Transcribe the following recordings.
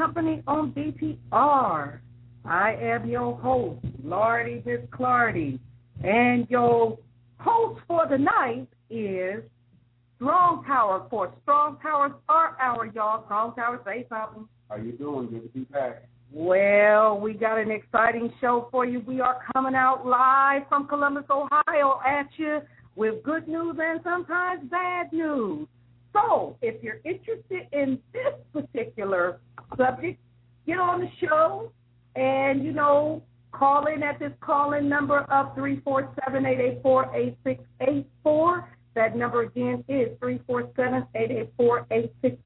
Company on BTR. I am your host, Lordy Miss Clardy, and your host for the night is Strong Tower for Strong Towers Art Hour y'all. Strong Tower, say something. How you doing? Good to be back. Well, we got an exciting show for you. We are coming out live from Columbus, Ohio at you with good news and sometimes bad news. So, if you're interested in this particular subject, get on the show and, you know, call in at this call in number of 347 884 8684. That number again is 347 884 8684.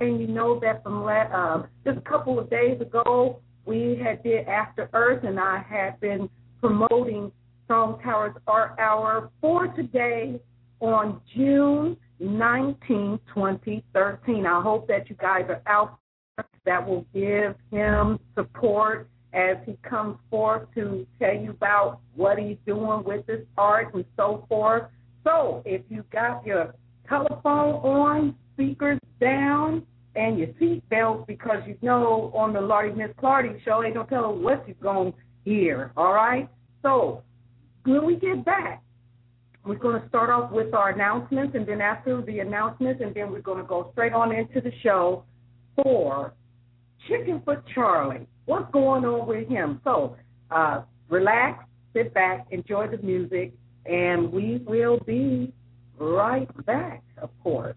And you know that from uh, just a couple of days ago, we had did After Earth, and I had been promoting Strong Towers Art Hour for today on June 19, 2013. I hope that you guys are out that will give him support as he comes forth to tell you about what he's doing with his art and so forth. So if you got your telephone on, speakers down, and your seatbelt, because you know on the Lordy Miss Clardy show, they don't tell what you're going to hear, all right? So when we get back, we're going to start off with our announcements, and then after the announcements, and then we're going to go straight on into the show for Chickenfoot Charlie. What's going on with him? So, uh, relax, sit back, enjoy the music, And we will be right back, of course.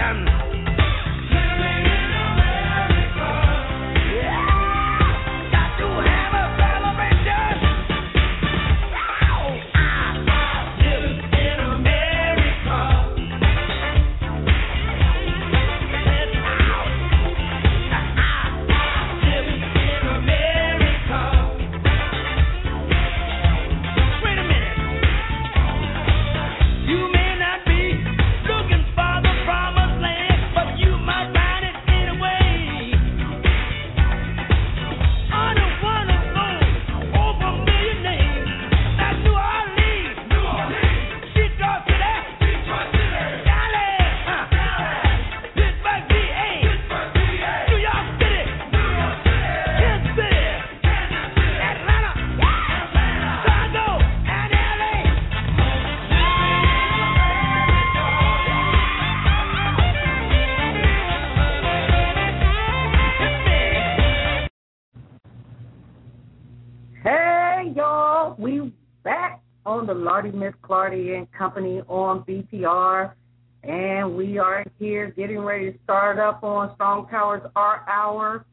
Africans Lordy Miss Clardy and Company on BTR. And we are here getting ready to start up on Strong Towers Art Hour.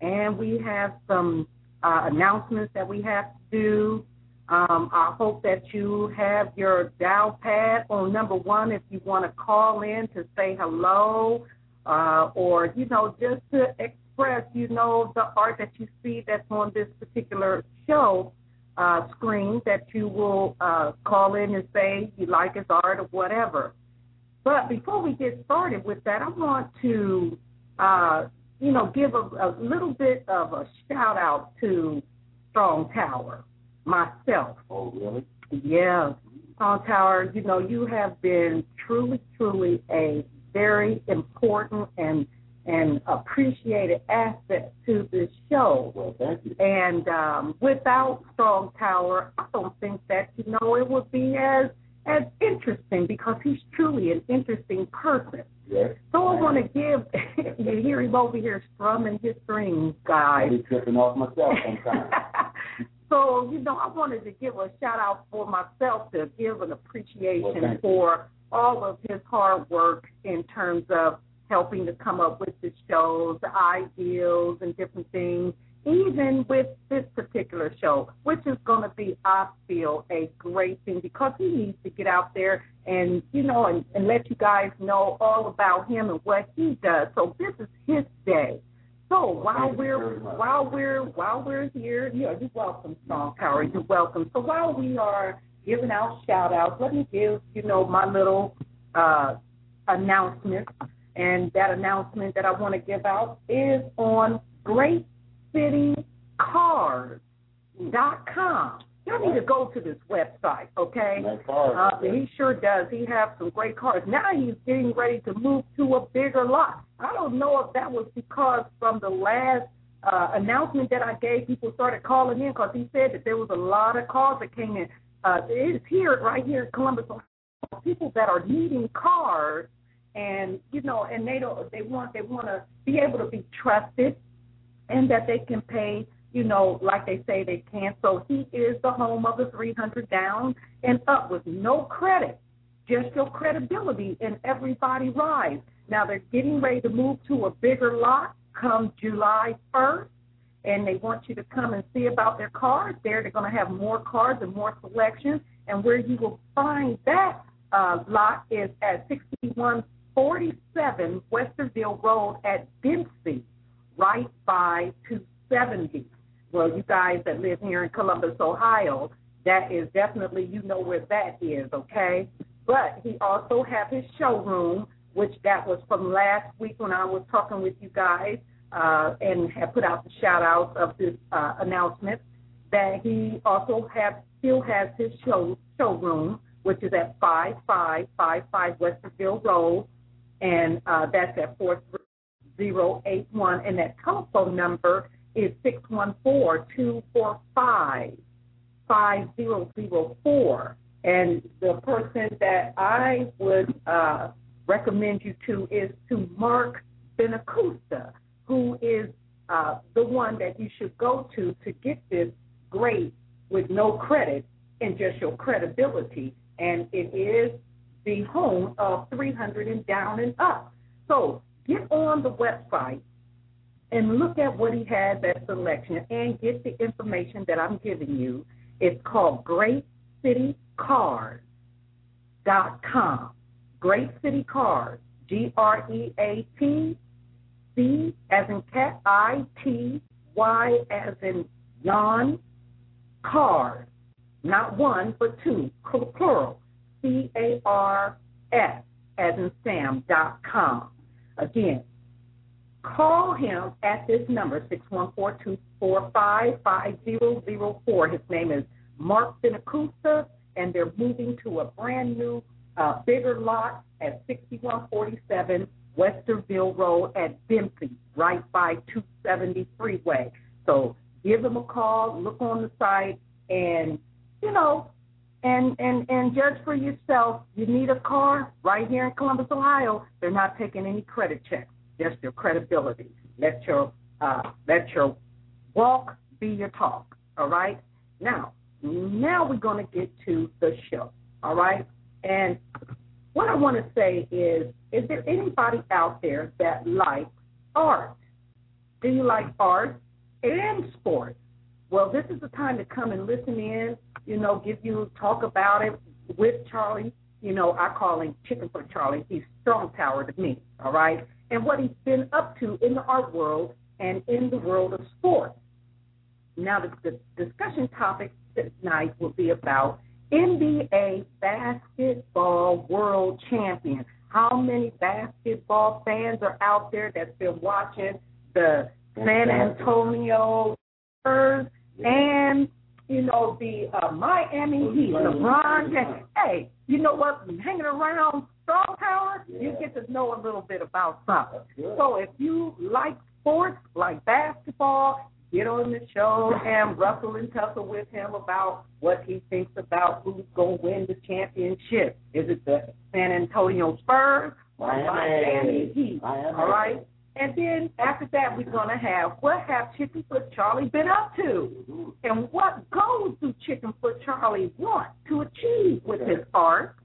And we have some uh, announcements that we have to do. Um, I hope that you have your dial pad on number one if you want to call in to say hello uh, or, you know, just to express, you know, the art that you see that's on this particular show uh, screen that you will uh, call in and say you like his art or whatever. But before we get started with that, I want to, uh, you know, give a, a little bit of a shout out to Strong Tower myself. Oh, really? Yeah, Strong Tower. You know, you have been truly, truly a very important and and appreciated asset to this show. Well, thank you. And um, without Strong Tower, I don't think that you know it would be as as interesting because he's truly an interesting person. Yes. So I want to give, you hear him over here strumming his strings, guys. I be tripping off myself sometimes. so, you know, I wanted to give a shout out for myself to give an Well, appreciation you. for all of his hard work in terms of helping to come up with the shows, the ideals, and different things. Even with this particular show, which is going to be, I feel, a great thing because he needs to get out there and you know and, and let you guys know all about him and what he does. So this is his day. So while we're while we're while we're here, you know, you're welcome, Strong Tower. You're welcome. So while we are giving out shout outs, let me give, you know, my little uh announcement. And that announcement that I want to give out is on greatcitycars.com. Y'all need to go to this website, okay? Uh, he sure does. He has some great cars. Now he's getting ready to move to a bigger lot. I don't know if that was because from the last uh, announcement that I gave, people started calling in because he said that there was a lot of calls that came in. Uh, it's here, right here in Columbus, Ohio. People that are needing cars, and you know, and they don't, they want, they want to be able to be trusted, and that they can pay you know, like they say they can. So he is the home of the 300 down and up with no credit, just your credibility, and everybody rise. Now they're getting ready to move to a bigger lot come July 1st, and they want you to come and see about their cars. There, they're going to have more cars and more selection. And where you will find that uh, lot is at 6147 Westerville Road at Dempsey, right by 270 well, you guys that live here in Columbus, Ohio, that is definitely you know where that is, okay? But he also have his showroom, which that was from last week when I was talking with you guys uh, and had put out the shout outs of this uh, announcement. That he also have still has his show showroom, which is at five five five five Westerville Road, and uh, that's at four zero eight one, and that telephone number is six one four two four five five zero zero four. And the person that I would uh, recommend you to is to Mark Benacusta, who is uh, the one that you should go to to get this great with no credit and just your credibility. And it is the home of 300 and down and up. So get on the website and look at what he has at selection and get the information that I'm giving you. It's called GreatCityCars.com. Great City Cars. G R E A T C as in cat, I T Y as in Jan, cars. Not one, but two, plural. C A R S as in Sam dot com. Again, call him at this number, 614-245-5004. His name is Mark Benacusta, and they're moving to a brand new, uh, bigger lot at 6147 Westerville Road at Dempsey, right by 270 Freeway. So give them a call, look on the site, and, you know, and, and, and judge for yourself. You need a car right here in Columbus, Ohio. They're not taking any credit checks just your credibility. Let your uh, let your walk be your talk. All right. Now, now we're going to get to the show. All right. And what I want to say is, is there anybody out there that likes art? Do you like art and sports? Well, this is the time to come and listen in. You know, give you talk about it with Charlie. You know, I call him Chickenfoot Charlie. He's Strong Tower to me. All right and what he's been up to in the art world and in the world of sports. Now, the, the discussion topic tonight will be about NBA basketball world champion. How many basketball fans are out there that's been watching the San Antonio Spurs and you know the uh, Miami Heat, LeBron James? Hey, you know what? Hanging around Strong Tower, you get to know a little bit about something. So if you like sports like basketball, get on the show and rustle and tussle with him about what he thinks about who's going to win the championship. Is it the San Antonio Spurs or Miami. Miami Heat? Miami. All right. And then after that, we're going to have what have Chickenfoot Charlie been up to? And what goals do Chickenfoot Charlie want to achieve with his art?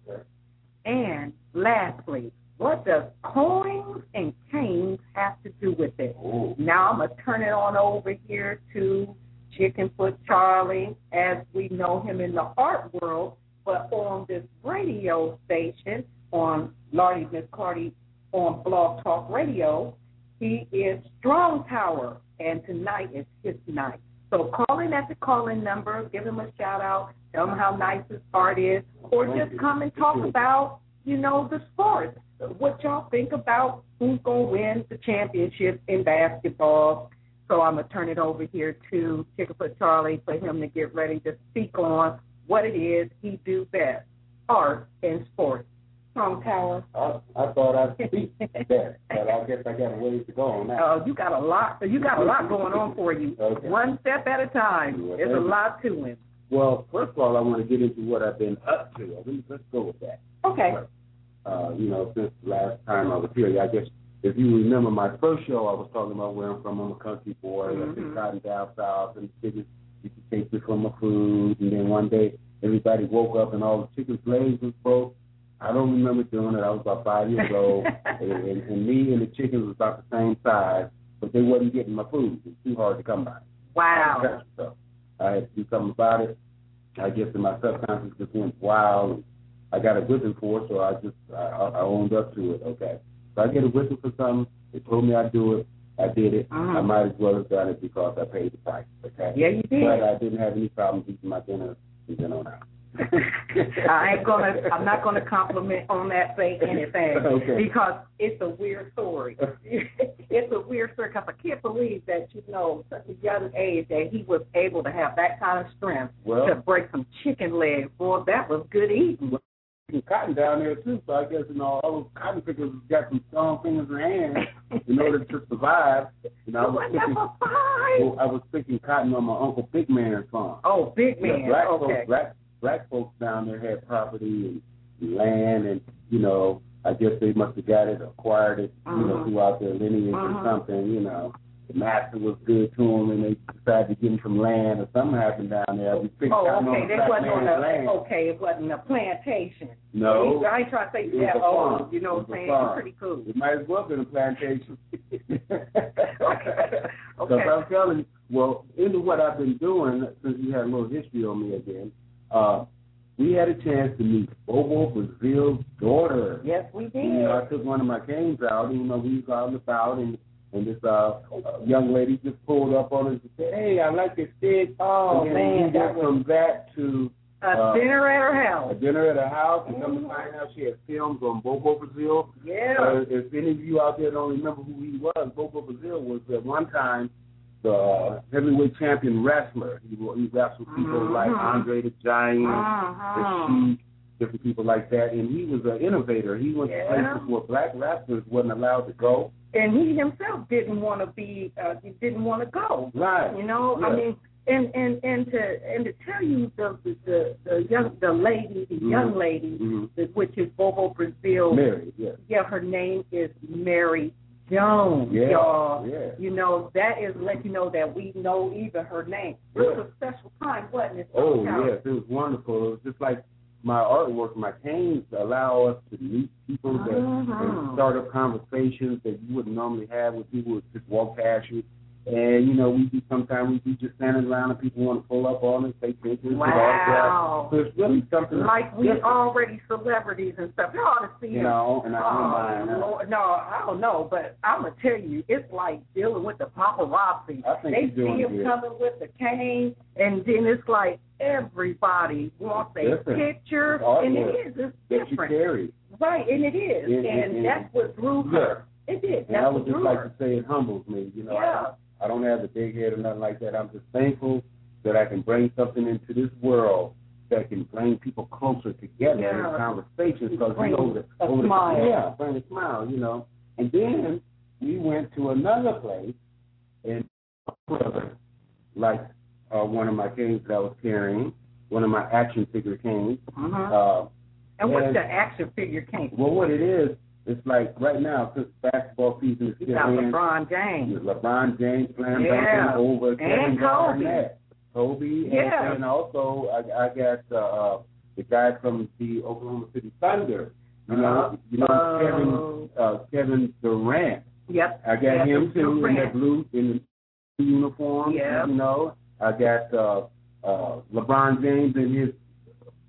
And lastly, what does coins and canes have to do with it? Now I'm going to turn it on over here to Chickenfoot Charlie as we know him in the art world, but on this radio station on Lordy Miss Clardy on Blog Talk Radio, he is Strong Tower, and tonight is his night. So call in at the call-in number, give him a shout out, tell him how nice his art is, or just come and talk about, you know, the sport. What y'all think about who's gonna win the championship in basketball? So I'm gonna turn it over here to Chickenfoot Charlie for him to get ready to speak on what it is he do best, art and sports. Strong Tower. I, I thought I'd speak there, but I guess I got a ways to go on that. Uh, you got a lot. You got a lot going on for you. Okay. One step at a time. Well, There's a lot to it. Well, first of all, I want to get into what I've been up to. Let's, let's go with that. Okay. Uh, you know, since the last time I was here, I guess if you remember my first show, I was talking about where I'm from. I'm a country boy. I've been cotton down south, and the chickens used to take me from my food. And then one day, everybody woke up and all the chickens' legs was broke. I don't remember doing it. I was about five years old, and, and, and me and the chickens was about the same size, but they wasn't getting my food. It was too hard to come by. Wow. So I had to do something about it. I guess in my subconscious just went wild. I got a whipping for it, so I just I, I owned up to it. Okay, so I get a whipping for something. They told me I'd do it. I did it. Mhm. I might as well have done it because I paid the price. Okay. Yeah, you did. But I didn't have any problems eating my dinner from then on out. I ain't gonna. I'm not gonna compliment on that. Say anything Okay. because it's a weird story. it's a weird story because I can't believe that you know such a young age that he was able to have that kind of strength Well- to break some chicken legs. Boy, that was good eating. Cotton down there too, so I guess you know all those cotton pickers got some strong fingers and hands in order to survive. You know, I was picking, well, I was picking cotton on my uncle Big Man's farm. Oh, big man. Yeah, black okay. folks, black black folks down there had property and land, and you know, I guess they must have got it, acquired it, you know, Mhm. throughout their lineage Mhm. or something. You know, the master was good to them, and they decided to give him some land, or something happened down there. We picked Oh, okay. That wasn't on a, land. okay. It wasn't a plantation. No, I ain't trying to say that farm. You know what I'm saying? farm. Pretty cool. It might as well have been a plantation. Okay. Because I'm telling you, well, into what I've been doing, since you had a little history on me again, uh, we had a chance to meet Bobo Brazil's daughter. Yes, we did. You know, I took one of my canes out, and, you know, we was out and about, and, and this uh, uh, young lady just pulled up on us and said, hey, I like your stick. Oh, and man, we went from that to a uh, dinner at her house. A dinner at her house, and come to find out she had films on Bobo Brazil. Yeah. Uh, if any of you out there don't remember who he was, Bobo Brazil was at one time the heavyweight champion wrestler. He, he wrestled people Mhm. like Andre the Giant, Uh-huh. the Sheik, different people like that. And he was an innovator. He went Yeah. to places where black wrestlers wasn't allowed to go. And he himself didn't want to be. Uh, he didn't want to go. Right. You know, I mean, and and and to and to tell you the the the, young the lady, the Mhm. young lady, Mhm. which is Bobo Brazil. Mary, yeah. Yeah, her name is Mary Jones, Yeah, y'all. yeah. You know, that is let you know that we know even her name. It was a special time, wasn't it? Oh yes, it was wonderful. It was just like my artwork, my canes allow us to meet people that Mhm. and start up conversations that you wouldn't normally have with people who just walk past you. And you know, we do sometimes we be just standing around and people want to pull up on us, take pictures, get Wow. So it's really something Like we different, already celebrities and stuff. You ought to see you it. know. And I don't Oh, mind. Lord, no, I don't know, but I'm gonna tell you, it's like dealing with the paparazzi. I think they see him good. coming with the cane, and then it's like everybody wants a Different. picture, and it is. It's that you different, carry. right? And it is, And- and, and- that's what drew Yeah. her. It did. And I That's would what just like to say it humbles me. You know, I, Yeah. I don't have the big head or nothing like that. I'm just thankful that I can bring something into this world that can bring people closer together Yeah. in conversations. Because you know, the, a over the- smile. yeah, bring a smile. You know, and then we went to another place, and brother like uh, one of my canes that I was carrying, one of my action figure canes. Uh-huh. Uh, and what's and- the action figure cane? well, what it is, it's like right now since basketball season is You still got in. LeBron James. LeBron James slam Yeah. dunking over Kevin. Garnett. Kobe. Yeah. And, and also I, I got uh, uh, the guy from the Oklahoma City Thunder. You know, Uh, you know uh, Kevin uh, Kevin Durant. Yep. I got Yep, him too in Durant. that blue in the uniform. Yeah. You know, I got uh, uh, LeBron James in his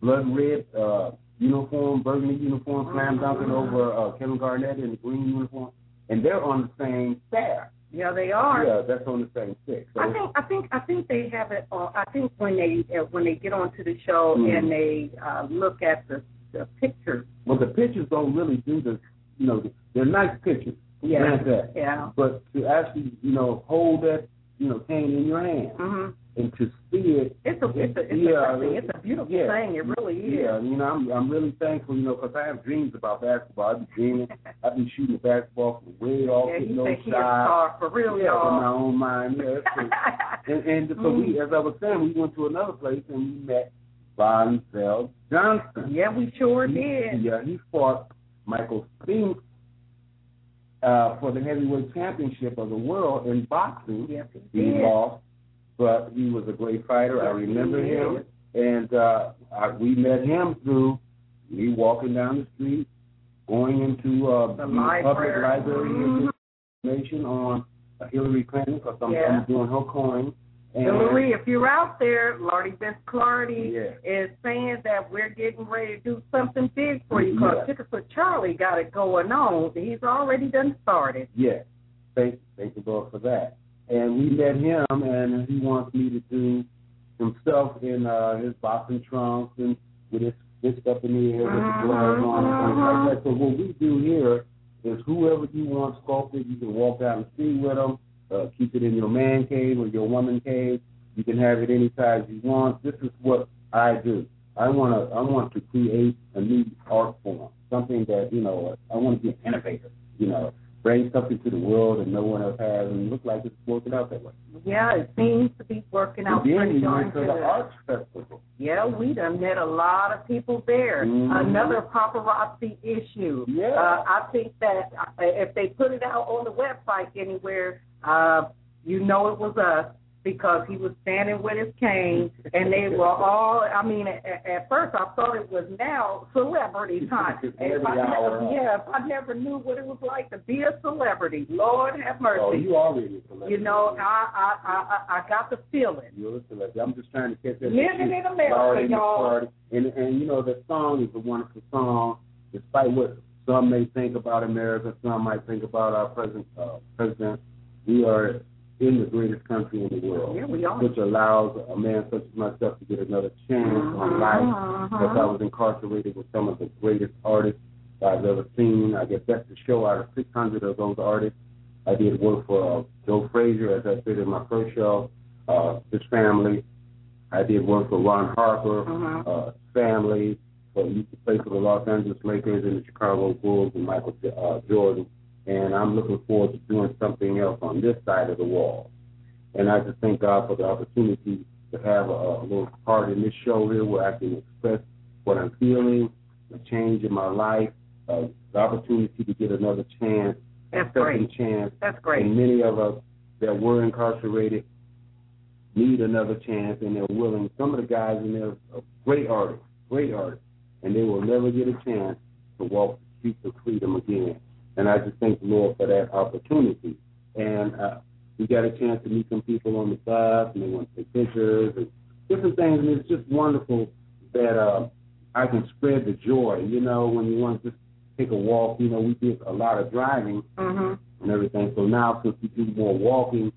blood red uh, uniform, burgundy uniform, slam dunking Mhm. over uh, Kevin Garnett in the green uniform, and they're on the same staff. Yeah, they are. Yeah, that's on the same stick. So I think I think I think they have it. On, I think when they uh, when they get onto the show Mhm. and they uh, look at the the pictures. well, the pictures don't really do the, you know, they're nice pictures. Yeah. That. Yeah. But to actually, you know, hold that, you know, cane in your hand hmm and to see it It's a it's a it's, Yeah, a, it's a beautiful yeah. thing. It really is. Yeah, you know, I'm I'm really thankful, you know, because I have dreams about basketball. I've been dreaming, I've been shooting basketball from way off Yeah, no think he a shot. star for real, yeah, in my own mind. Yeah, true. and and so we, as I was saying, we went to another place and we met Von Feld Johnson. yeah, we sure He- did. Yeah, he fought Michael Spinks uh, for the heavyweight championship of the world in boxing. Yes, he He lost, but he was a great fighter. I remember him, and uh, I, we met him through me walking down the street, going into uh, The public library. library Mhm. information on uh, Hillary Clinton because I'm, Yeah. I'm doing her coin. And Hillary, if you're out there, Lordy Miss Clardy Yeah. is saying that we're getting ready to do something big for you because Yeah. For Charlie got it going on. He's already done started. Yes, thank thank the Lord for that. And we met him, and he wants me to do himself in uh, his boxing trunks and with his fist up in the air with the gloves on and things like that. So what we do here is whoever you want sculpted, you can walk down the street with them, uh, keep it in your man cave or your woman cave. You can have it any size you want. This is what I do. I want to I want to create a new art form, something that you know I want to be an innovator. You know, bring something to the world that no one else has, and look like it's working out that way. Yeah, it seems to be working out And then pretty darn went to good. the arts festival. Yeah, we done met a lot of people there. Mhm. Another paparazzi issue. Yeah. Uh, I think that uh, if they put it out on the website anywhere, uh, you know it was us because he was standing with his cane, and they were all. I mean, at, at first I thought it was now celebrity time. If I never, yeah, if I never knew what it was like to be a celebrity, Lord have mercy. Oh, you already a celebrity. You know, I I I I got the feeling. You're a celebrity. I'm just trying to catch that. Living in America, y'all. And and you know the song is a wonderful song, despite what some may think about America, some might think about our present uh, president. We are in the greatest country in the world, Yeah, we are. which allows a man such as myself to get another chance on life. Mhm. Because I was incarcerated with some of the greatest artists I've ever seen. I guess that's the show out of 600 of those artists. I did work for uh, Joe Frazier, as I said in my first show, uh, his family. I did work for Ron Harper, Mhm. uh, family. So he used to play for the Los Angeles Lakers and the Chicago Bulls and Michael uh, Jordan. And I'm looking forward to doing something else on this side of the wall. And I just thank God for the opportunity to have a, a little part in this show here where I can express what I'm feeling, the change in my life, uh, the opportunity to get another chance, That's a second great. chance. That's great. And many of us that were incarcerated need another chance, and they're willing. Some of the guys in there are great artists, great artists, and they will never get a chance to walk the streets of freedom again. And I just thank the Lord for that opportunity. And uh, we got a chance to meet some people on the bus, and they want to take pictures and different things. And it's just wonderful that uh, I can spread the joy. You know, when you want to just take a walk, you know, we did a lot of driving Mhm. and everything. So now, since we do more walking,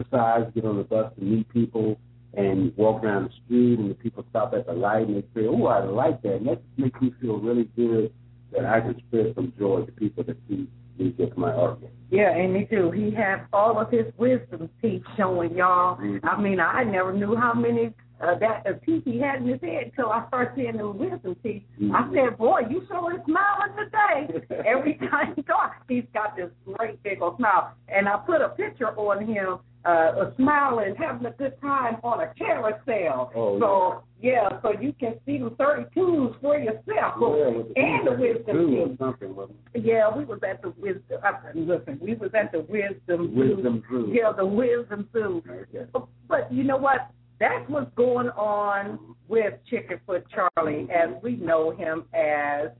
exercise, get on the bus to meet people, and walk down the street, and the people stop at the light and they say, "Oh, I like that." And that just makes me feel really good that I can spread some joy to people that see me get my art. Yeah, and me too. He has all of his wisdom teeth showing y'all. Mhm. I mean, I never knew how many uh, that uh, teeth he had in his head until I started seeing them wisdom teeth. I Mhm. said, "Boy, you sure is smiling today." Every time he talks, he's got this great big old smile. And I put a picture on him, uh, smiling, having a good time on a carousel. Oh, so yeah, so you can see thirty twos for yourself. Yeah, with the and the wisdom teeth. Yeah, we was at the wisdom. Uh, listen, we was at the wisdom. Wisdom Zoo. Yeah, the wisdom zoo. Okay. But you know what? That's what's going on with Chickenfoot Charlie, as we know him as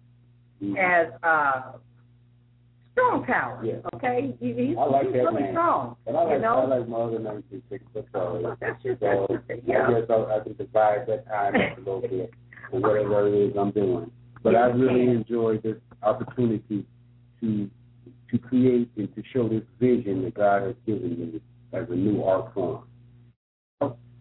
Mhm. as uh, Strong Tower. Yeah. Okay, he, he's, I like he's that really name. strong. And I like you know, I like my other name too, Six Foot Charlie. that's just So that's I yeah. guess I, I can divide that time up a little bit for whatever it is I'm doing. But I really enjoyed this opportunity to to create and to show this vision that God has given me as a new art form.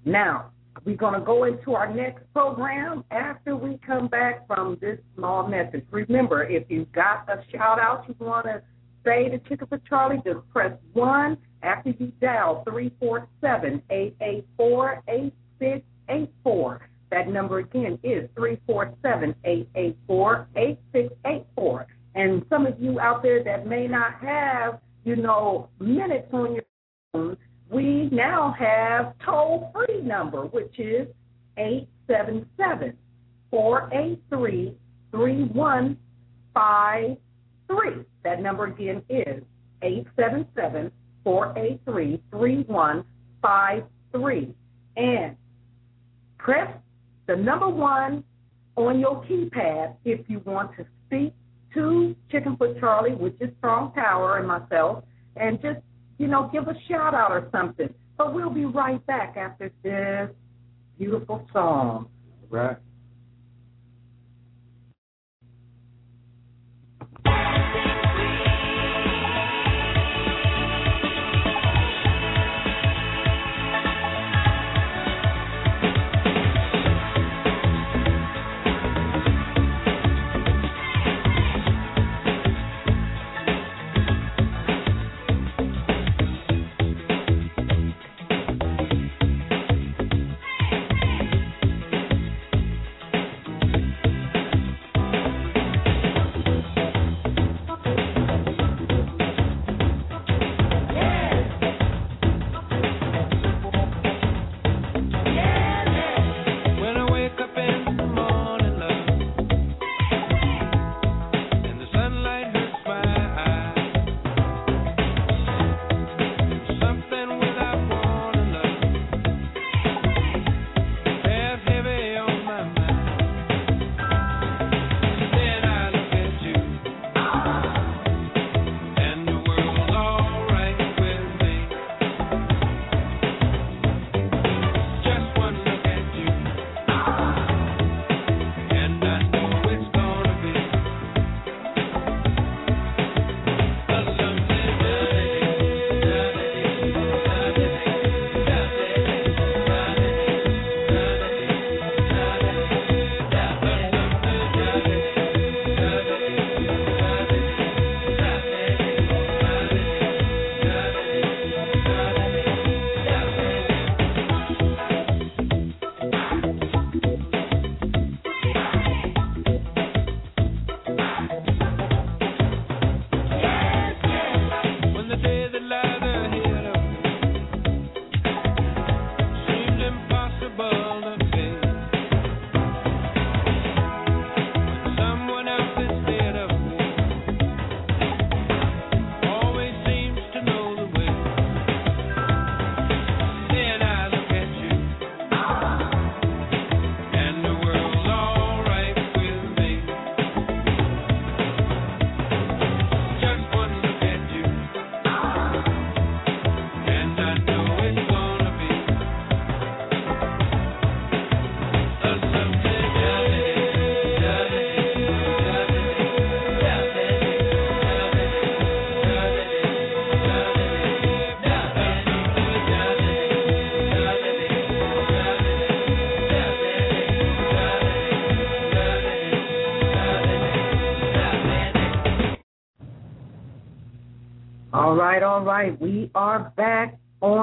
Now, we're going to go into our next program after we come back from this small message. Remember, if you've got a shout out you want to say to Chickenfoot Charlie, just press 1 after you dial 347 884 8684. That number again is 347 884 8684. And some of you out there that may not have, you know, minutes on your phone, we now have toll free number, which is 877 483 3153. That number again is 877 483 3153. And press the number one on your keypad if you want to speak to Chickenfoot Charlie, which is Strong Tower, and myself, and just you know, give a shout out or something. But we'll be right back after this beautiful song. Right?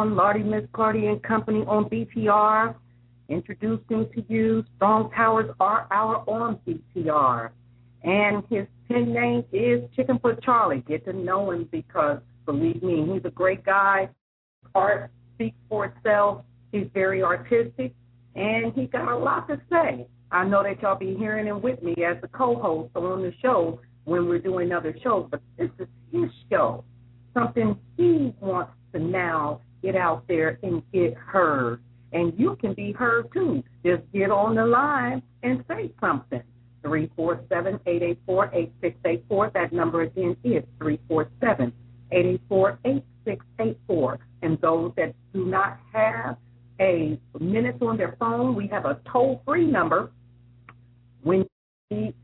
On Lordy Miss Clardy and Company on BTR. introducing to you Strong Towers Art Hour on BTR. And his pen name is Chickenfoot Charlie. Get to know him because, believe me, he's a great guy. Art speaks for itself. He's very artistic, and he got a lot to say. I know that y'all be hearing him with me as the co-host on the show when we're doing other shows, but this is his show. Something he wants to now get out there and get heard. And you can be heard too. Just get on the line and say something. 347-884-8684. That number again is 347-884-8684. And those that do not have a minute on their phone, we have a toll-free number. When you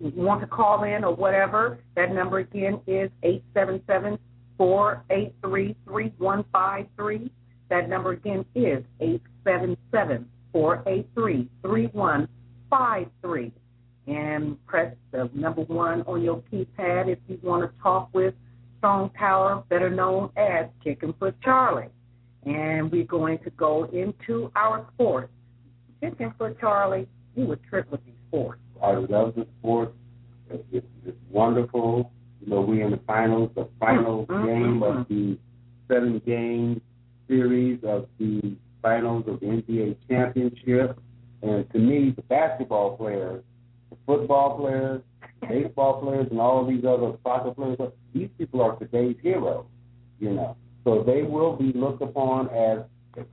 want to call in or whatever, that number again is 877 483 3153. That number again is eight seven seven four eight three three one five three. And press the number one on your keypad if you want to talk with Strong Tower, better known as Chickenfoot Charlie. And we're going to go into our sports. Chickenfoot Charlie, you would trip with these sports. I love the sport. It's, it's, it's wonderful. You know, we're in the finals, the final Mhm, game of mhm. the seven game series of the finals of the NBA championship. And to me, the basketball players, the football players, baseball players, and all these other soccer players, these people are today's heroes, you know. So they will be looked upon as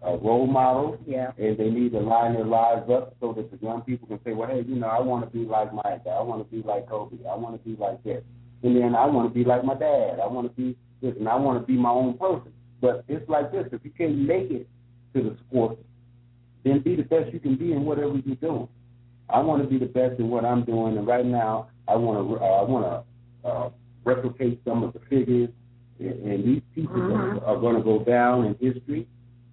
uh, role models Yeah. and they need to line their lives up so that the young people can say, well, hey, you know, I want to be like Mike. I want to be like Kobe. I want to be like this. And then I want to be like my dad. I want to be this, and I want to be my own person. But it's like this. If you can't make it to the sport, then be the best you can be in whatever you're doing. I want to be the best in what I'm doing, and right now I want to uh, I want to uh, replicate some of the figures, and, and these people Mhm. are, are going to go down in history.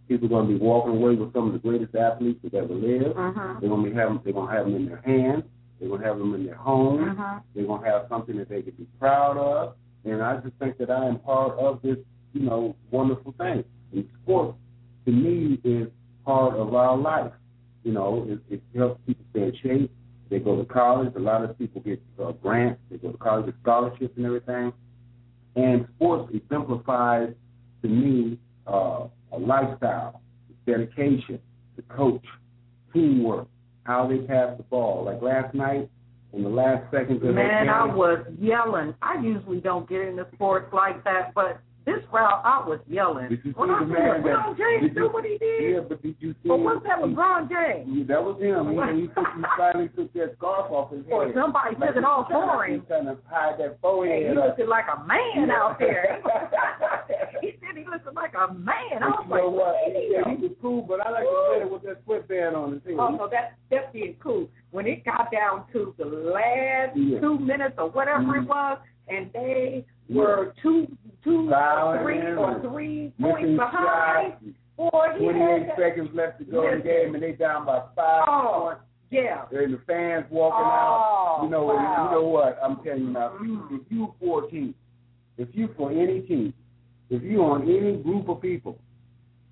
People are going to be walking away with some of the greatest athletes that ever lived. Mhm. They're going to be having they're going to have them in their hands. They're going to have them in their homes. Mhm. They're going to have something that they can be proud of. And I just think that I am part of this, you know, wonderful thing. And sports, to me, is part of our life. You know, it, it helps people stay in shape. They go to college. A lot of people get uh, grants. They go to college with scholarships and everything. And sports exemplifies, to me, uh, a lifestyle, dedication, the coach, teamwork, how they pass the ball. Like last night, in the last seconds of Man, I was yelling. I usually don't get into sports like that, but this round I was yelling. Did you see when the see man that- LeBron James did do what he did, Yeah, but did you see? but what's that LeBron James? Yeah, that was him. He, he, took, he finally took that scarf off his head. Or somebody Like took it trying- for him. He's trying to hide that forehead he up. looking like a man out there. looking like a man. I was you know what? like, Yeah, he was cool, but I like to say it with that sweatband on head. Oh, no, that's that's being cool. When it got down to the last Yeah. two minutes or whatever Mhm. it was, and they were two, two, Fouling three or three points behind. shots. Boy, he 28 seconds left to go in the game, and they down by five Oh, points. yeah. And the fans walking Oh, out. You know, wow. you know what? I'm telling you now. Mhm. If you for a team, if you for any team, if you on any group of people,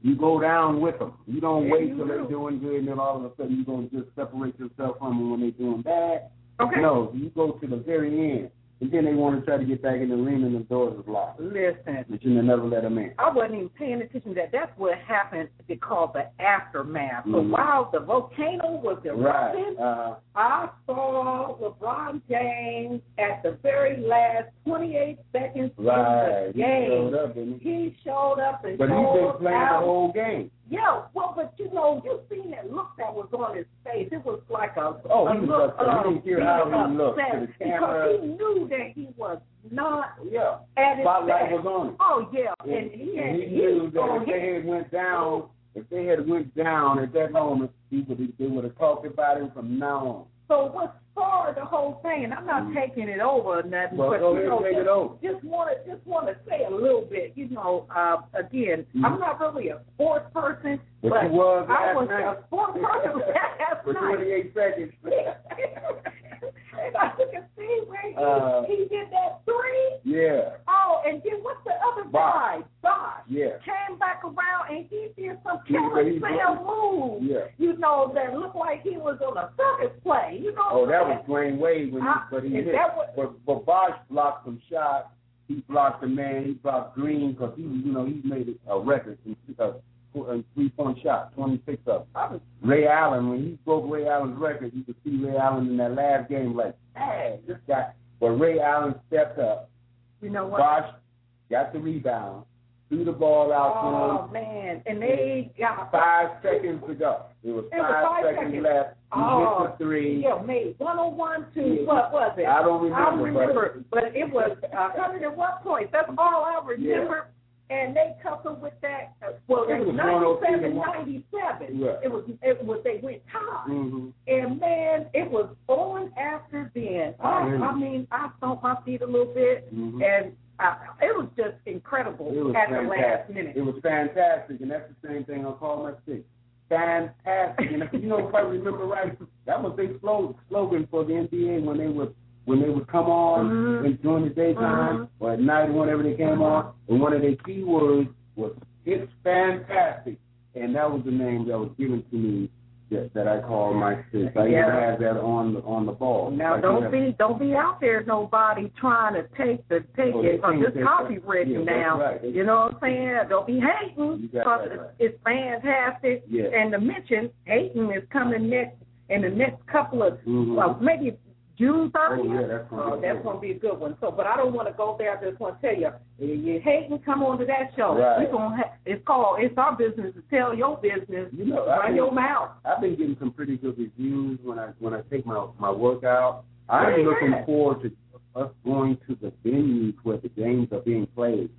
you go down with them. You don't Yeah, wait you till they're doing good, and then all of a sudden you're gonna just separate yourself from them when they're doing bad. Okay. No, you go to the very end, and then they want to try to get back in the arena, and the doors is locked. Listen, But you never let them in. I wasn't even paying attention to that. That's what happened. They call the aftermath. So Mhm. while the volcano was Right. erupting, Uh, I saw LeBron James at the very last 28 seconds right. of the He game. showed up, he? He showed up and But he's been playing out. the whole game. Yeah, well, but you know, you seen that look that was on his face. It was like a, Oh, a he look of You didn't hear how being he looked to upset the camera. because he knew that he was not Yeah. at his Spotlight best. was on him. Oh yeah, And, and he had and he he knew that if they had went down, oh. if they had went down at that moment, he would they would have talked about him from now on. So what started the whole thing? And I'm not Mhm. taking it over or nothing, Well, but you know, take just, it over. just want to just want to say a little bit. You know, uh, again, Mhm. I'm not really a sports person, But but you was I last was night. a sports person last For 28 seconds. and I see where he, Uh, he did that three. Yeah. Oh, and then what's the other guy? Bosh. Yeah. Came back around and he did some he- cell move. Yeah. You know that looked like he was on a circus play. You know. Oh, that was Dwyane Wade when he, Ah, but he hit. that what- But but Bosh blocked some shots. He blocked the man. He blocked Green because he, you know, he made a record in uh, three point shot, twenty six of them. Ray Allen, when he broke Ray Allen's record, you could see Ray Allen in that last game like, hey, this guy. But Ray Allen stepped up. You know what? Bosh got the rebound, threw the ball out to him. Oh man, and they got Five seconds to go. It was It was five, five seconds, seconds. left. He Oh, hit the oh, three. Yeah, made 101 to Yeah. what was it? I don't remember, I don't remember, but, it was a hundred and one points. That's all I remember. And they coupled with that. uh, Well, It was was 103 97, 97. Yeah. It was. It was. They went tied. Mm-hmm. And man, it was on after then. I, Really? I mean, I stomped my feet a little bit, Mhm. and I, it was just incredible was at the last minute. It was fantastic, and that's the same thing I call my stick. Fantastic, and if, you know if I remember right, that was their slogan slogan for the NBA when they would when they would come on Mhm. and during the daytime Mhm. or at night whenever they came on, and one of their key words was "It's fantastic," and that was the name that was given to me that, that I call my stick. I Yeah. even have that on the on the ball. Now Like, don't be don't be out there nobody trying to take the take Oh, it because it's copywritten. Yeah, now. right. You know what I'm saying? Don't be hating because that it's, right. it's fantastic. Yeah. And to mention, hating is coming next in the next couple of Mhm. well maybe June 30th. Oh, yeah, that's Oh, that's good gonna be a good one. So, but I don't want to go there. I just want to tell you, if you hating, come on to that show. Right. We gonna ha- it's called it's our business to tell your business. You know, run mean- your mouth. I've been getting some pretty good reviews when I when I take my my workout. I'm Pretty looking forward to us going to the venues where the games are being played,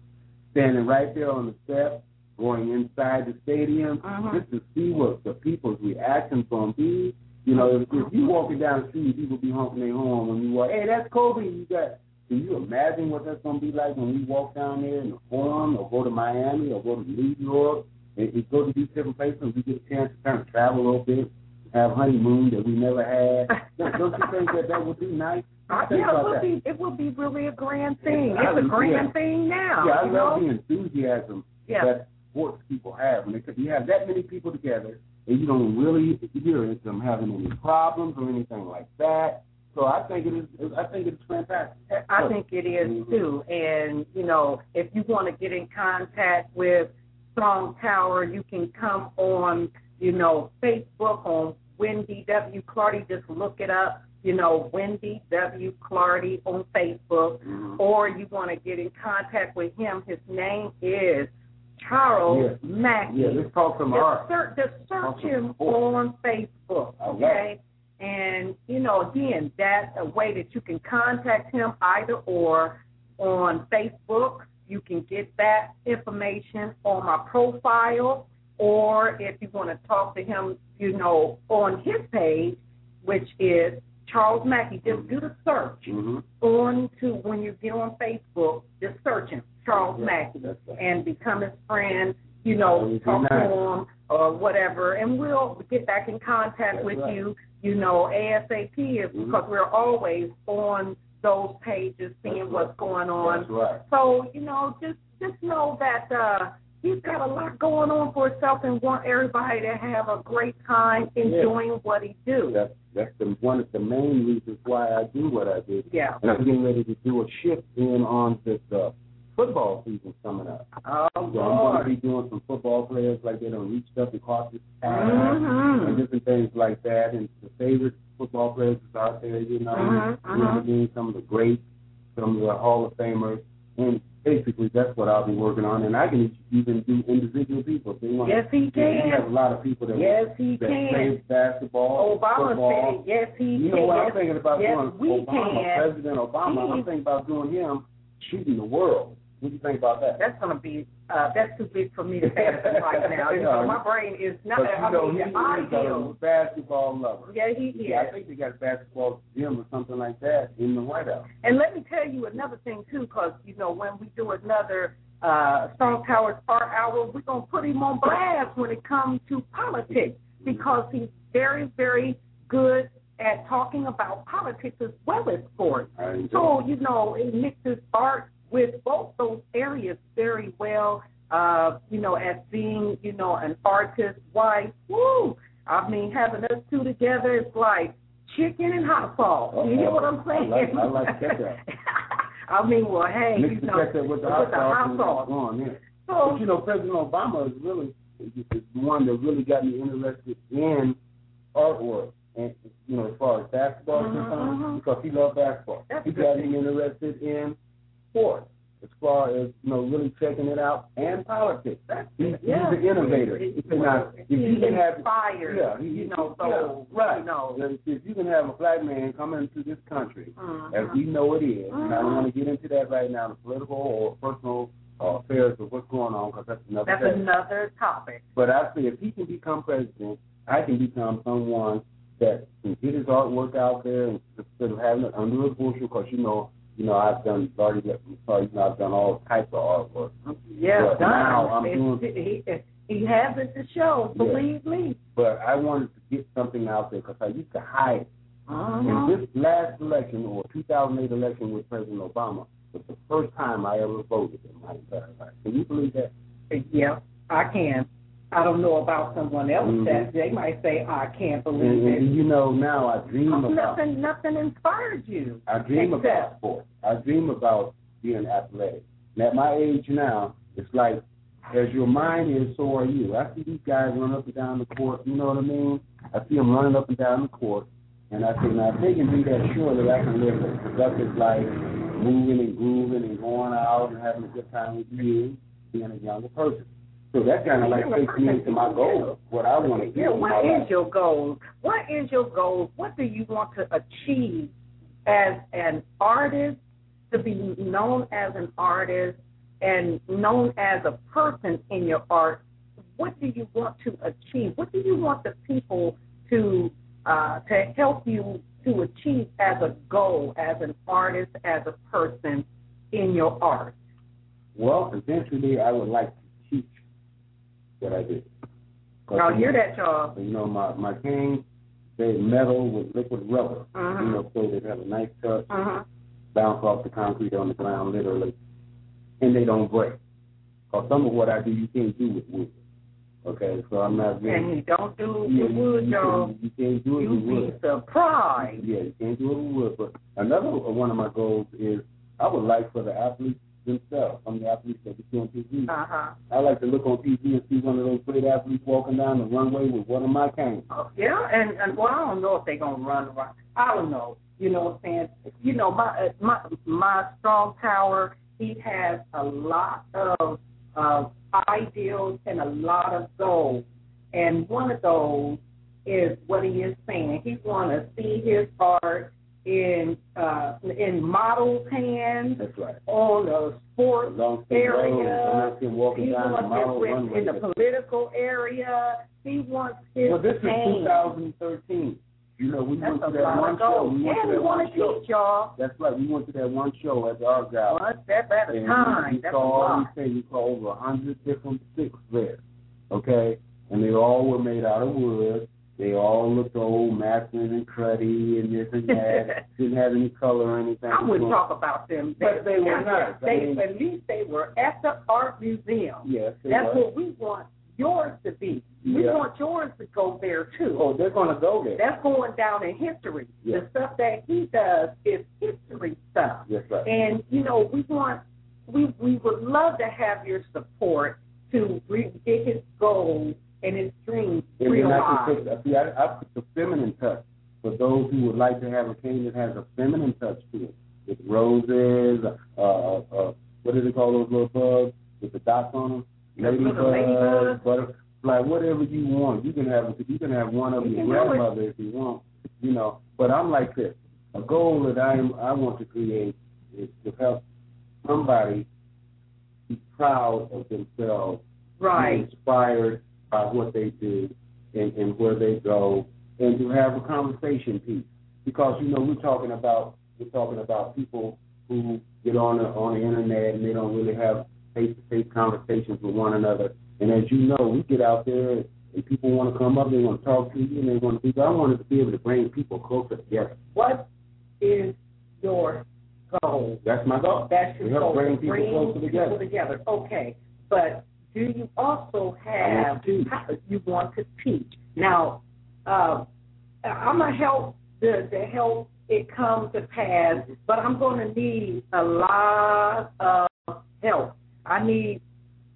standing right there on the steps, going inside the stadium, Mhm. just to see what the people's reactions gonna be. You know, if, if you walking down the street, people be honking their horn when you walk. Hey, that's Kobe. You got. Can you imagine what that's gonna be like when we walk down there in the Forum, or go to Miami, or go to New York, and, and go to these different places? We get a chance to kind of travel a little bit, have honeymoon that we never had. Don't don't you think that that would be nice? Uh, Think yeah, it would be it would be really a grand thing. I It's a grand yeah. thing now. Yeah, I you love know? the enthusiasm Yeah. that sports people have. When they, you have that many people together, and you don't really hear them having any problems or anything like that. So I think it is. I think it's fantastic. I think it is Mhm. too. And you know, if you want to get in contact with Strong Tower, you can come on, you know, Facebook on Wendy W. Clardy. Just look it up. You know, Wendy W. Clardy on Facebook. Mhm. Or you want to get in contact with him. His name is Charles Yeah. Mackey. Yeah, let's talk some Just art. search, just search him on Facebook, okay? And you know, again, that's a way that you can contact him either or on Facebook. You can get that information on my profile, or if you want to talk to him, you know, on his page, which is Charles Mackey. Just do the search hmm on to when you get on Facebook, just search him, Charles Yeah, Mackey, right. and become his friend, you know, talk to him or whatever, and we'll get back in contact That's with right. you, you know, ASAP, is Mhm. because we're always on those pages seeing That's what's going on. Right. So, you know, just just know that uh he's got a lot going on for himself and want everybody to have a great time enjoying what he do. That's that's the one of the main reasons why I do what I do. Yeah. And I'm getting ready to do a shift in on this uh, football season coming up. Oh So I'm going to be doing some football players like they done reached up and caught this pass Mhm. and different things like that. And the favorite football players is out there, you know, Mhm, you know what I mhm. mean? Some of the greats, some of the Hall of Famers. And basically that's what I'll be working on. And I can even do individual people. If they want Yes, he can. We have a lot of people that, Yes, he that can. play basketball, Obama football. said, yes, he You can. know what I'm thinking about yes, doing? we Obama, can. President Obama. I'm He- thinking about doing him shooting the world. What do you think about that? That's gonna be uh that's too big for me to fathom right now. You know, my brain is not but you know, mean he is a ideal. basketball lover. Yeah, he Yeah, I think they got a basketball gym or something like that in the White House. And let me tell you another thing too, because you know when we do another uh Strong Towers Art Hour, we're gonna put him on blast when it comes to politics because he's very, very good at talking about politics as well as sports. So, you know, it mixes art with both those areas very well. uh, you know, as being, you know, an artist wife. Woo! I mean, having us two together is like chicken and hot sauce. You hear what I'm saying? I like, I like ketchup. I mean, well, hey, Mix you know, ketchup with the hot sauce. and sauce. Go on, yeah. So, But you know, President Obama is really is the one that really got me interested in artwork, and you know, as far as basketball is Mhm, concerned, mhm. because he loved basketball. That's he got me interested in sports, as far as you know, really checking it out, and politics. That's He's, yeah. he's an innovator. He- He now, if you can have inspired, yeah, he, you know, yeah, so right. you know. If- you can have a black man come into this country Mhm. as we know it is, and I don't Mhm. want to get into that right now, the political or personal uh, affairs of what's going on, because that's another That's thing. another topic. But I say if he can become president, I can become someone that can get his artwork out there and instead of having it under a bushel, because you know, you know, I've done already. Sorry, you know, I've done all types of artwork. Yeah, But done. now I'm It's- doing- he, he has it to show. Yeah. Believe me. But I wanted to get something out there because I used to hide it. Uh-huh. And this last election, or 2008 election with President Obama, was the first time I ever voted in my entire life. Can you believe that? Yeah, I can. I don't know about someone else Mhm. that they might say I can't believe and it. you know, now I dream about Nothing, nothing inspired you. I dream Except- about sports. I dream about being athletic. And at my age now, it's like as your mind is, so are you. I see these guys run up and down the court. You know what I mean? I see them running up and down the court, and I say, now if they can do that, surely I can live a productive life, moving and grooving and going out and having a good time with you, being a younger person. So that kind of like takes me into my goal, what I want to do. Yeah, what life. your goal? What is your goal? What do you want to achieve as an artist, to be known as an artist and known as a person in your art? What do you want to achieve? What do you want the people to uh, to help you to achieve as a goal, as an artist, as a person in your art? Well, eventually I would like what I do. 'Cause, Now hear that, y'all. You know, my my canes, they metal with liquid rubber. Mhm. You know, so they have a nice touch, Uh-huh. bounce off the concrete on the ground, literally, and they don't break. Because some of what I do, you can't do with wood. Okay, so I'm not really. And you don't do yeah, you, wood, you, y'all. can, you can't do it You with be wood. surprised. Yeah, you can't do it with wood. But another one of my goals is I would like for the athletes themselves, of the athletes that we see on TV. Uh huh. I like to look on TV and see one of those great athletes walking down the runway with one of my canes. Oh, yeah, and and well, I don't know if they're gonna run right. I don't know. You know what I'm saying? You know, my uh, my my strong tower. He has a lot of of ideals and a lot of goals, and one of those is what he is saying. He want to see his art in uh in models' hands That's right. on a sports Long State Road. I'm area. walking He down the wants model with, runway. in the political area. He wants his Well, this is 2013. You know, we That's went to that one show. We went And to we that want one to show. teach y'all That's right. We went to that one show at the Argyle. one step at a time. we That's a saw all lot. things. We saw over a hundred different sticks there. Okay? And they all were made out of wood. They all looked old, masculine and cruddy and this and that. Didn't have any color or anything. I wouldn't talk about them. But they were nice. I They, mean- at least they were at the art museum. Yes, That's were. what we want yours to be. We Yeah. want yours to go there too. Oh, they're going to go there. That's going down in history. Yeah. The stuff that he does is history stuff. That's right. And you know, we want we we would love to have your support to re- get his goals and his dreams And then I realized. can put, see, I, I put the feminine touch for those who would like to have a cane that has a feminine touch to it, with roses, uh, uh, uh, what do they call those little bugs with the dots on them? Ladybugs. Butterfly, whatever you want. You can have you can have one of You your can do it. grandmother if you want, you know. But I'm like this. A goal that I am I want to create is to help somebody be proud of themselves be Right. inspired by what they do and, and where they go, and to have a conversation piece. Because you know we're talking about we're talking about people who get on the on the internet and they don't really have face to face conversations with one another. And as you know, we get out there and people want to come up, they want to talk to you, and they want to be. I wanted to be able to bring people closer together. What is your goal? That's my goal. That's to your help goal. bring people closer together. people together. Okay. But do you also have you want to teach? Now, uh, I'm gonna help the the help it come to pass, but I'm going to need a lot of help. I need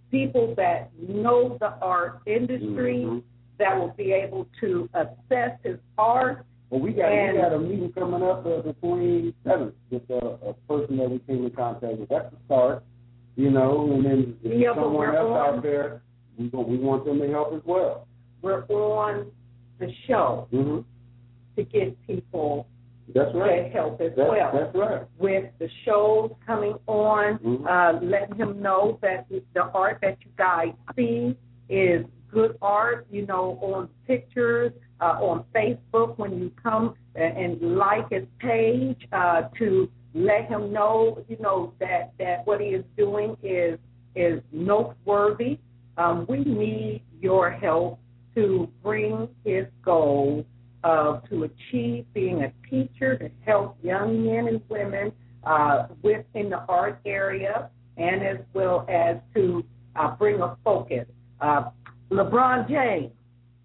people that know the art industry Mhm. that will be able to assess his art. Well, we got And- we got a meeting coming up uh, the 27th with uh, a person that we came in contact with. That's the start, you know. And then if Yeah, someone else on- out there, we go, we want them to help as well. We're on the show hmm to get people That's to right. help as That's, well. that's right. with the shows coming on, Mhm. uh, letting him know that the art that you guys see is good art, you know, on pictures, uh, on Facebook when you come and, and like his page, uh, to let him know, you know, that, that what he is doing is is noteworthy. Um, we need your help to bring his goal uh, to achieve being a teacher to help young men and women uh, within the art area, and as well as to uh, bring a focus. Uh, LeBron James,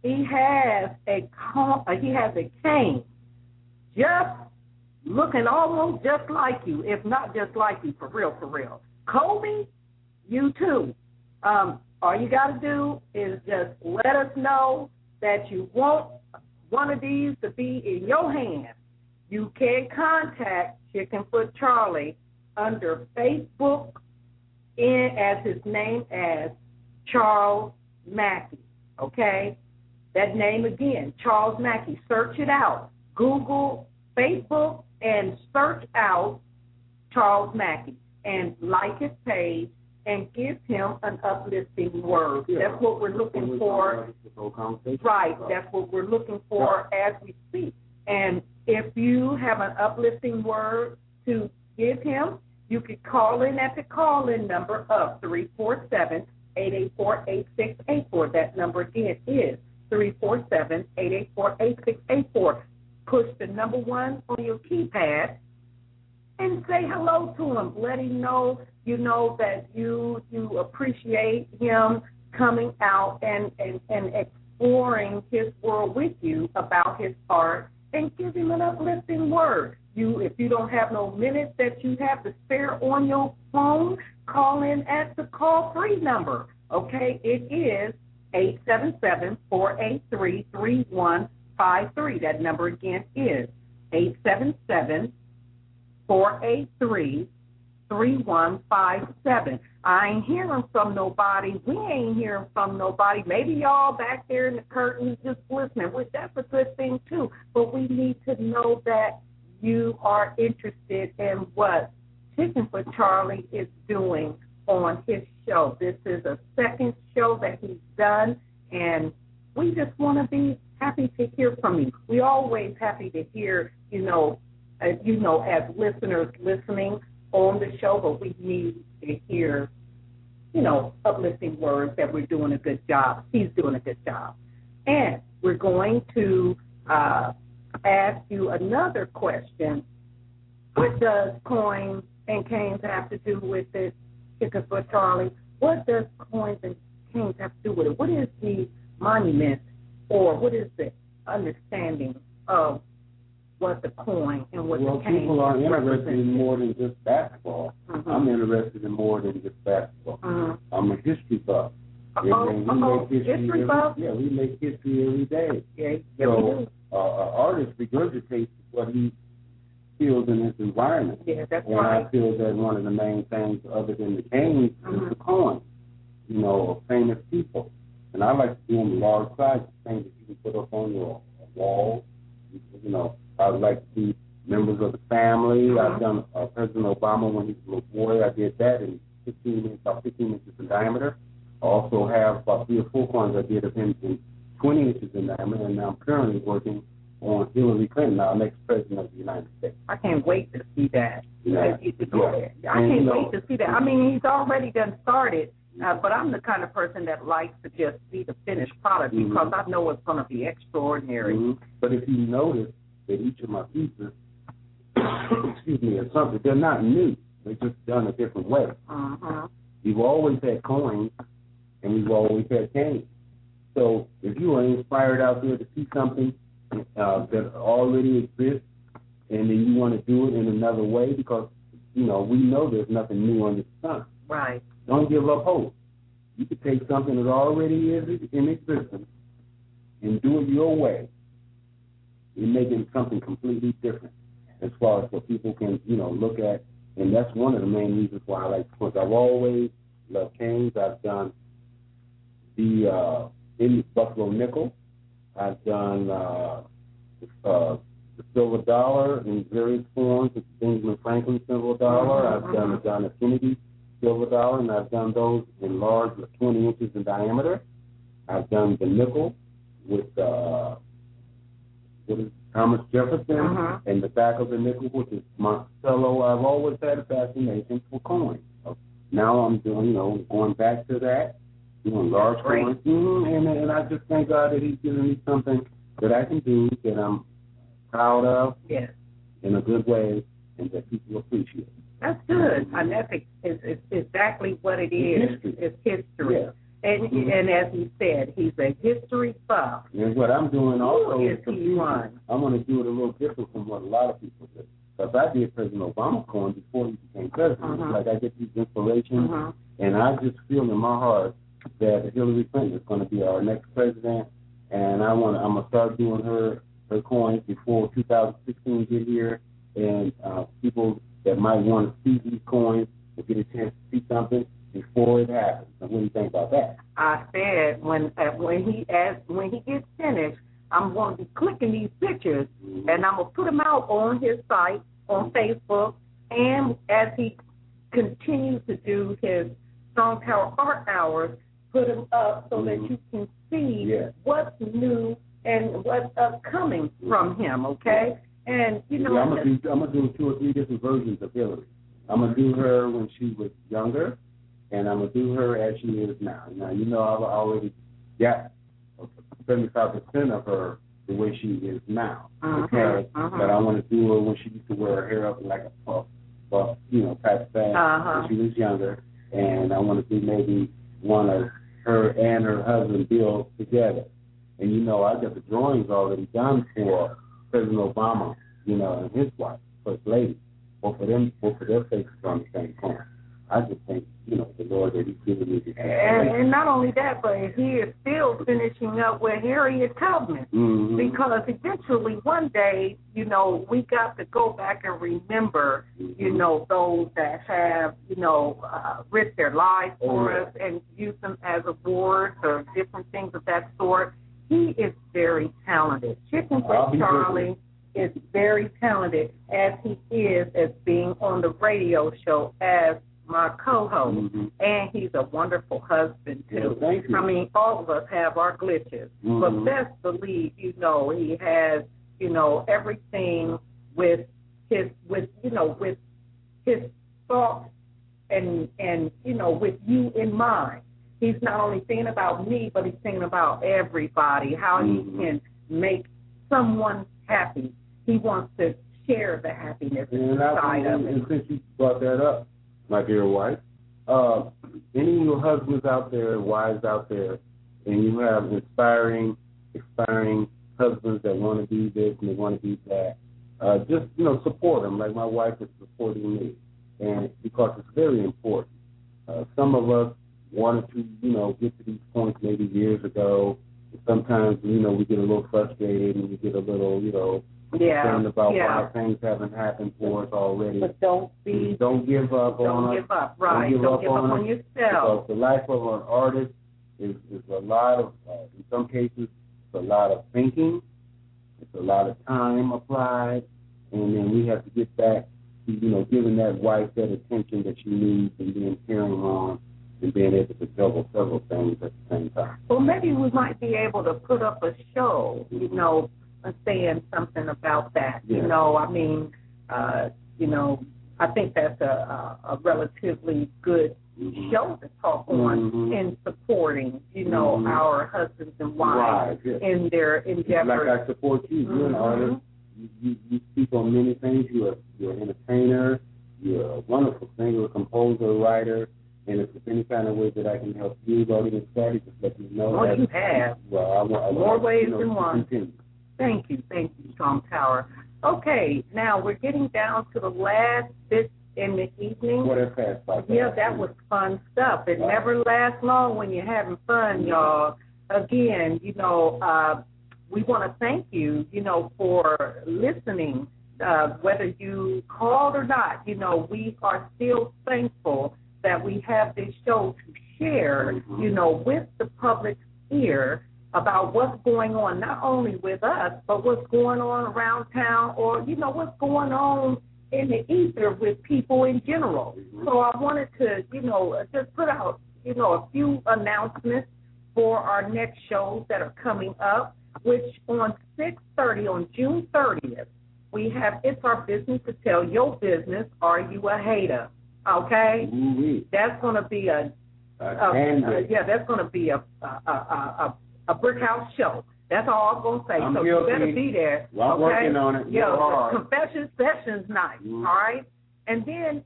he has a he has a cane, just looking almost just like you, if not just like you, for real, for real. Kobe, you too. Um, all you got to do is just let us know that you want one of these to be in your hand. You can contact Chickenfoot Charlie under Facebook in as his name as Charles Mackey. Okay? That name again, Charles Mackey. Search it out. Google Facebook and search out Charles Mackey and like his page and give him an uplifting word. Yeah. That's what we're looking for. This whole conversation. Right, that's what we're looking for as we speak. And if you have an uplifting word to give him, you could call in at the call in number of 347 884 8684. That number again is 347 884 8684. Push the number one on your keypad and say hello to him. Let him know you know that you you appreciate him coming out and and and exploring his world with you about his art and give him an uplifting word. You if you don't have no minutes that you have to spare on your phone, call in at the call free number. Okay, it is eight seven seven four eight three three one five three. That number again is eight seven seven four eight three three one five seven. I ain't hearing from nobody. We ain't hearing from nobody. Maybe y'all back there in the curtains just listening, which that's a good thing too. But we need to know that you are interested in what Chickenfoot Charlie is doing on his show. This is a second show that he's done, and we just want to be happy to hear from you. We always happy to hear, you know, uh, you know, as listeners listening on the show, but we need to hear, you know, uplifting words that we're doing a good job. He's doing a good job. And we're going to uh, ask you another question. What does coins and canes have to do with it, Chickenfoot Charlie? What does coins and canes have to do with it? What is the monument or what is the understanding of what the coin and what well, the cane people are interested in more than just basketball. Mhm. I'm interested in more than just basketball. Mhm. I'm a history buff. Uh-oh, and we uh-oh, make history, history every, buff? Yeah, we make history every day. Yeah, yeah, we do. uh, an artist regurgitates what he feels in his environment. Yeah, that's and right. I feel that one of the main things, other than the canes, Mhm. is the coins. You know, of famous people. And I like to do them large size things that you can put up on your wall. You know, I would like to do members of the family. I've done uh, President Obama when he was a little boy. I did that in 15 inches, about 15 inches in diameter. I also have about three or four coins I did of him in 20 inches in diameter, and I'm currently working on Hillary Clinton, our next president of the United States. I can't wait to see that. Yeah. Uh, I can't know- wait to see that. I mean, he's already done started, uh, but I'm the kind of person that likes to just see the finished product Mhm. because I know it's going to be extraordinary. Mhm. But if you notice that each of my pieces, excuse me, are something, they're not new. They're just done a different way. Uh-huh. You've always had coins and we've always had cane. So if you are inspired out there to see something uh, that already exists, and then you want to do it in another way, because you know we know there's nothing new under the sun. Right. Don't give up hope. You could take something that already is in existence and do it your way. You're making something completely different as far as what people can, you know, look at. And that's one of the main reasons why I like sports. I've always loved Canes. I've done the uh, in Buffalo Nickel. I've done uh, uh, the silver dollar in various forms. The Benjamin Franklin silver dollar. I've done the John F. Kennedy silver dollar, and I've done those in large, 20 inches in diameter. I've done the nickel with uh, what is Thomas Jefferson, Mhm. and the back of the nickel, which is Monticello. I've always had a fascination for coins. So now I'm doing, you know, going back to that, doing large Great. coins, mm and and I just thank God that He's given me something that I can do that I'm proud of Yes. in a good way, and that people appreciate. That's good. And that's ex- it's, it's exactly what it is. History. It's history. Yeah. And Mhm. and as he said, he's a history buff. And what I'm doing also Who is is for he future. one? I'm going to do it a little different from what a lot of people do. Because I did President Obama coin before he became president. Mhm. Like I get these inspirations, Mhm. and I just feel in my heart that Hillary Clinton is going to be our next president, and I want to. I'm going to start doing her her coins before 2016 get here, and uh, people that might want to see these coins will get a chance to see something before it happens. And what do you think about that? I said when uh, when he as when he gets finished, I'm going to be clicking these pictures Mhm. and I'm gonna put them out on his site on Facebook, and as he continues to do his Strong Tower Art Hours, put them up so that Mhm. you can see Yeah. what's new and what's upcoming from him. Okay, and you know, yeah, I'm gonna do I'm gonna do two or three different versions of Hillary. I'm gonna do her when she was younger, and I'm gonna do her as she is now. Now you know I've already got seventy five percent of her the way she is now. Mhm, Okay, mhm. but I want to do her when she used to wear her hair up like a puff, puff, you know, type of thing Uh-huh. when she was younger, and I want to do maybe one of her and her husband Bill together. And you know, I got the drawings already done for President Obama, you know, and his wife, First Lady. Both of them, both of their faces on the same coin. I just think, you know, the Lord that He's given me And, and not only that, but he is still finishing up with Harriet Tubman. hmm Because eventually, one day, you know, we got to go back and remember, you know, those that have, you know, uh, risked their lives for Oh, yeah. us and use them as awards or different things of that sort. He is very talented. Chickenfoot Charlie is very talented as he is as being on the radio show as my co-host, Mhm. and he's a wonderful husband too. Well, thank you. I mean, all of us have our glitches, Mhm. but best believe you know he has you know everything with his with you know with his thoughts and and you know with you in mind. He's not only thinking about me, but he's thinking about everybody. How Mhm. he can make someone happy. He wants to share the happiness And, inside of it. and since you brought that up, my dear wife, uh, any of your husbands out there, wives out there, and you have inspiring, inspiring husbands that want to be this and they want to be that, uh, just you know support them like my wife is supporting me, and because it's very important. Uh, some of us wanted to you know get to these points maybe years ago. Sometimes you know we get a little frustrated and we get a little you know Yeah, concerned about yeah. why things haven't happened for us already. But don't be Don't give up on Don't us. give up, right? give Don't up give up on on yourself. Because the life of an artist is, is a lot of, uh, in some cases, it's a lot of thinking, it's a lot of time applied, and then we have to get back to, you know, giving that wife that attention that she needs and being caring on and being able to juggle several things at the same time. Well, maybe we might be able to put up a show, you know, saying something about that. You know, I mean, uh, you know, I think that's a, a, a relatively good Mhm. show to talk on Mhm. in supporting, you know, Mhm. our husbands and wives Wives, yeah. in their endeavors. Like. I support you. You're an Mhm. artist. You, you, you speak on many things. You're you're an entertainer. You're a wonderful singer, composer, writer, And if there's any kind of way that I can help you already get started, just let me know. Oh, that. you have. Well, I want I want, More ways know, than one. continue. Thank you, thank you, Strong Tower. Okay, now we're getting down to the last bit in the evening. What that fast by Yeah, that was fun stuff. It never lasts long when you're having fun, y'all. Again, you know, uh, we want to thank you, you know, for listening. Uh, whether you called or not, you know, we are still thankful that we have this show to share, mm-hmm. you know, with the public ear about what's going on, not only with us, but what's going on around town or, you know, what's going on in the ether with people in general. Mm-hmm. So I wanted to, you know, just put out, you know, a few announcements for our next shows that are coming up, which on 6:30 on June 30th, we have it's our business to tell your business. Are you a hater? Okay, Ooh-wee. that's going to be a A canvas. uh, yeah, that's going to be a a, a a a brick house show. That's all I'm going to say. I'm so guilty. you better be there. Well, I'm okay? working on it. Yeah, hard. confession sessions night. Mhm. All right, and then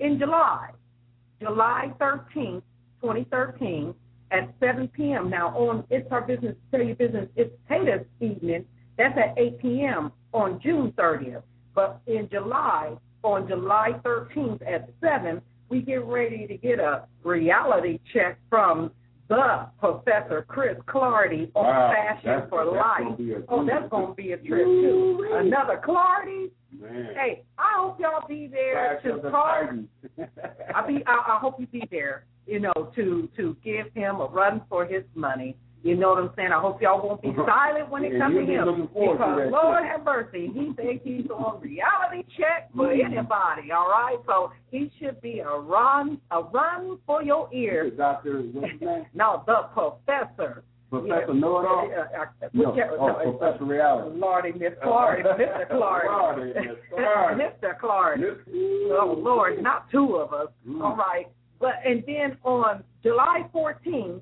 in July, July 13th, 2013, at 7 p.m. Now on It's Our Business, Tell Your Business, it's Tater's evening. That's at 8 p.m. on June 30th. But in July, on July 13th at 7, we get ready to get a reality check from the Professor Chris Clardy on Wow, Fashion for Life. oh, that's going to be a trip, too. Another Clardy. Man. Hey, I hope y'all be there Clash to talk. I be I, I hope you be there, you know, to to give him a run for his money. You know what I'm saying? I hope y'all won't be silent when it comes to him. Because Lord have mercy, he thinks he's on reality check for Mm-hmm. anybody. All right, so he should be a run a run for your The ears. doctor, his name? No, the professor. Professor Yeah. Uh, uh, No, whichever- oh, no, uh, Professor Reality. Lordy, Miss Clardy, Mr. Clardy. Clardy, Miss Clardy. Mr. Clardy. Oh Lord, not two of us. Mm. All right, but and then on July 14th,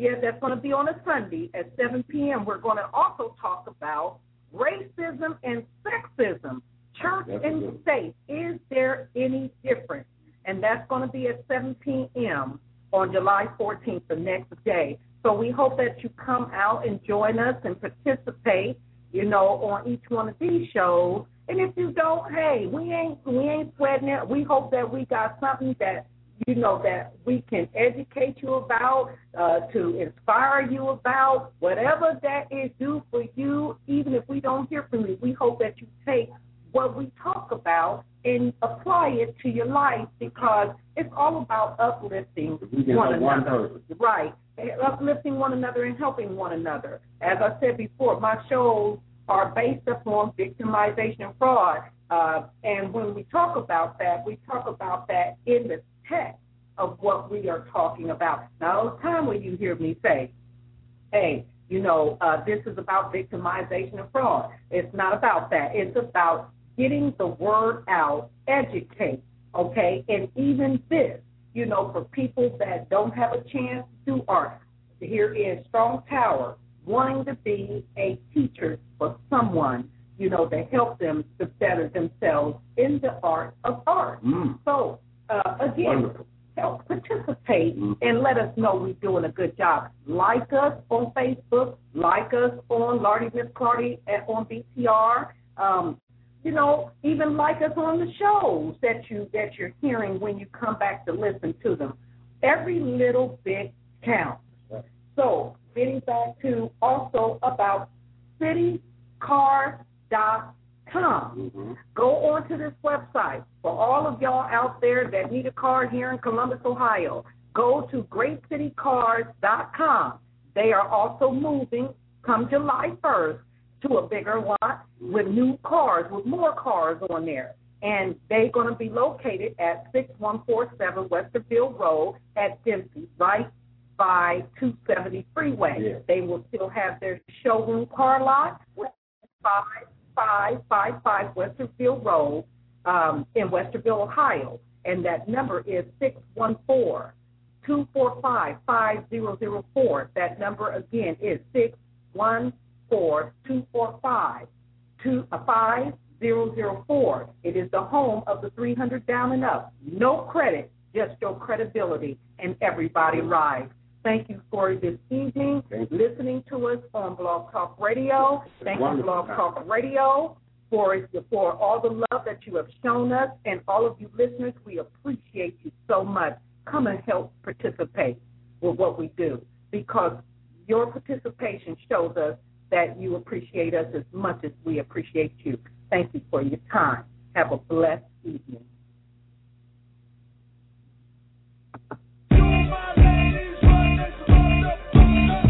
yeah, that's going to be on a Sunday at 7 p.m. We're going to also talk about racism and sexism, church That's and good state. Is there any difference? And that's going to be at 7 p.m. on July 14th, the next day. So we hope that you come out and join us and participate, you know, on each one of these shows. And if you don't, hey, we ain't we ain't sweating it. We hope that we got something that you know that we can educate you about, uh, to inspire you about, whatever that is do for you. Even if we don't hear from you, we hope that you take what we talk about and apply it to your life because it's all about uplifting one another. Right. Uplifting one another and helping one another. As I said before, my shows are based upon victimization and fraud. Uh, and when we talk about that, we talk about that in the text of what we are talking about. Now, the time when you hear me say, hey, you know, uh, this is about victimization and fraud. It's not about that. It's about getting the word out, educate, okay? And even this, you know, for people that don't have a chance to do art, here is Strong Tower wanting to be a teacher for someone, you know, to help them to better themselves in the art of art. Mm. So, uh, again, Wonderful. help participate and let us know we're doing a good job. Like us on Facebook, like us on Lordy Miss Clardy at, on BTR. Um, you know, even like us on the shows that you that you're hearing when you come back to listen to them. Every little bit counts. So, getting back to also about citycars.com Mhm. go onto this website. For all of y'all out there that need a car here in Columbus, Ohio, go to greatcitycars.com. They are also moving come July 1st to a bigger lot with new cars, with more cars on there. And they're going to be located at 6147 Westerville Road at Dempsey, right by 270 Freeway. Yeah. They will still have their showroom car lot with 5555 Westerville Road um, in Westerville, Ohio. And that number is 614 245 5004. That number again is 614 245 5004. It is the home of the 300 down and up. No credit, just your credibility, and everybody rides. Thank you for this evening, listening to us on Blog Talk Radio. Thank you. Blog Talk Radio, for for all the love that you have shown us, and all of you listeners. We appreciate you so much. Come and help participate with what we do because your participation shows us that you appreciate us as much as we appreciate you. Thank you for your time. Have a blessed evening. Lucky Land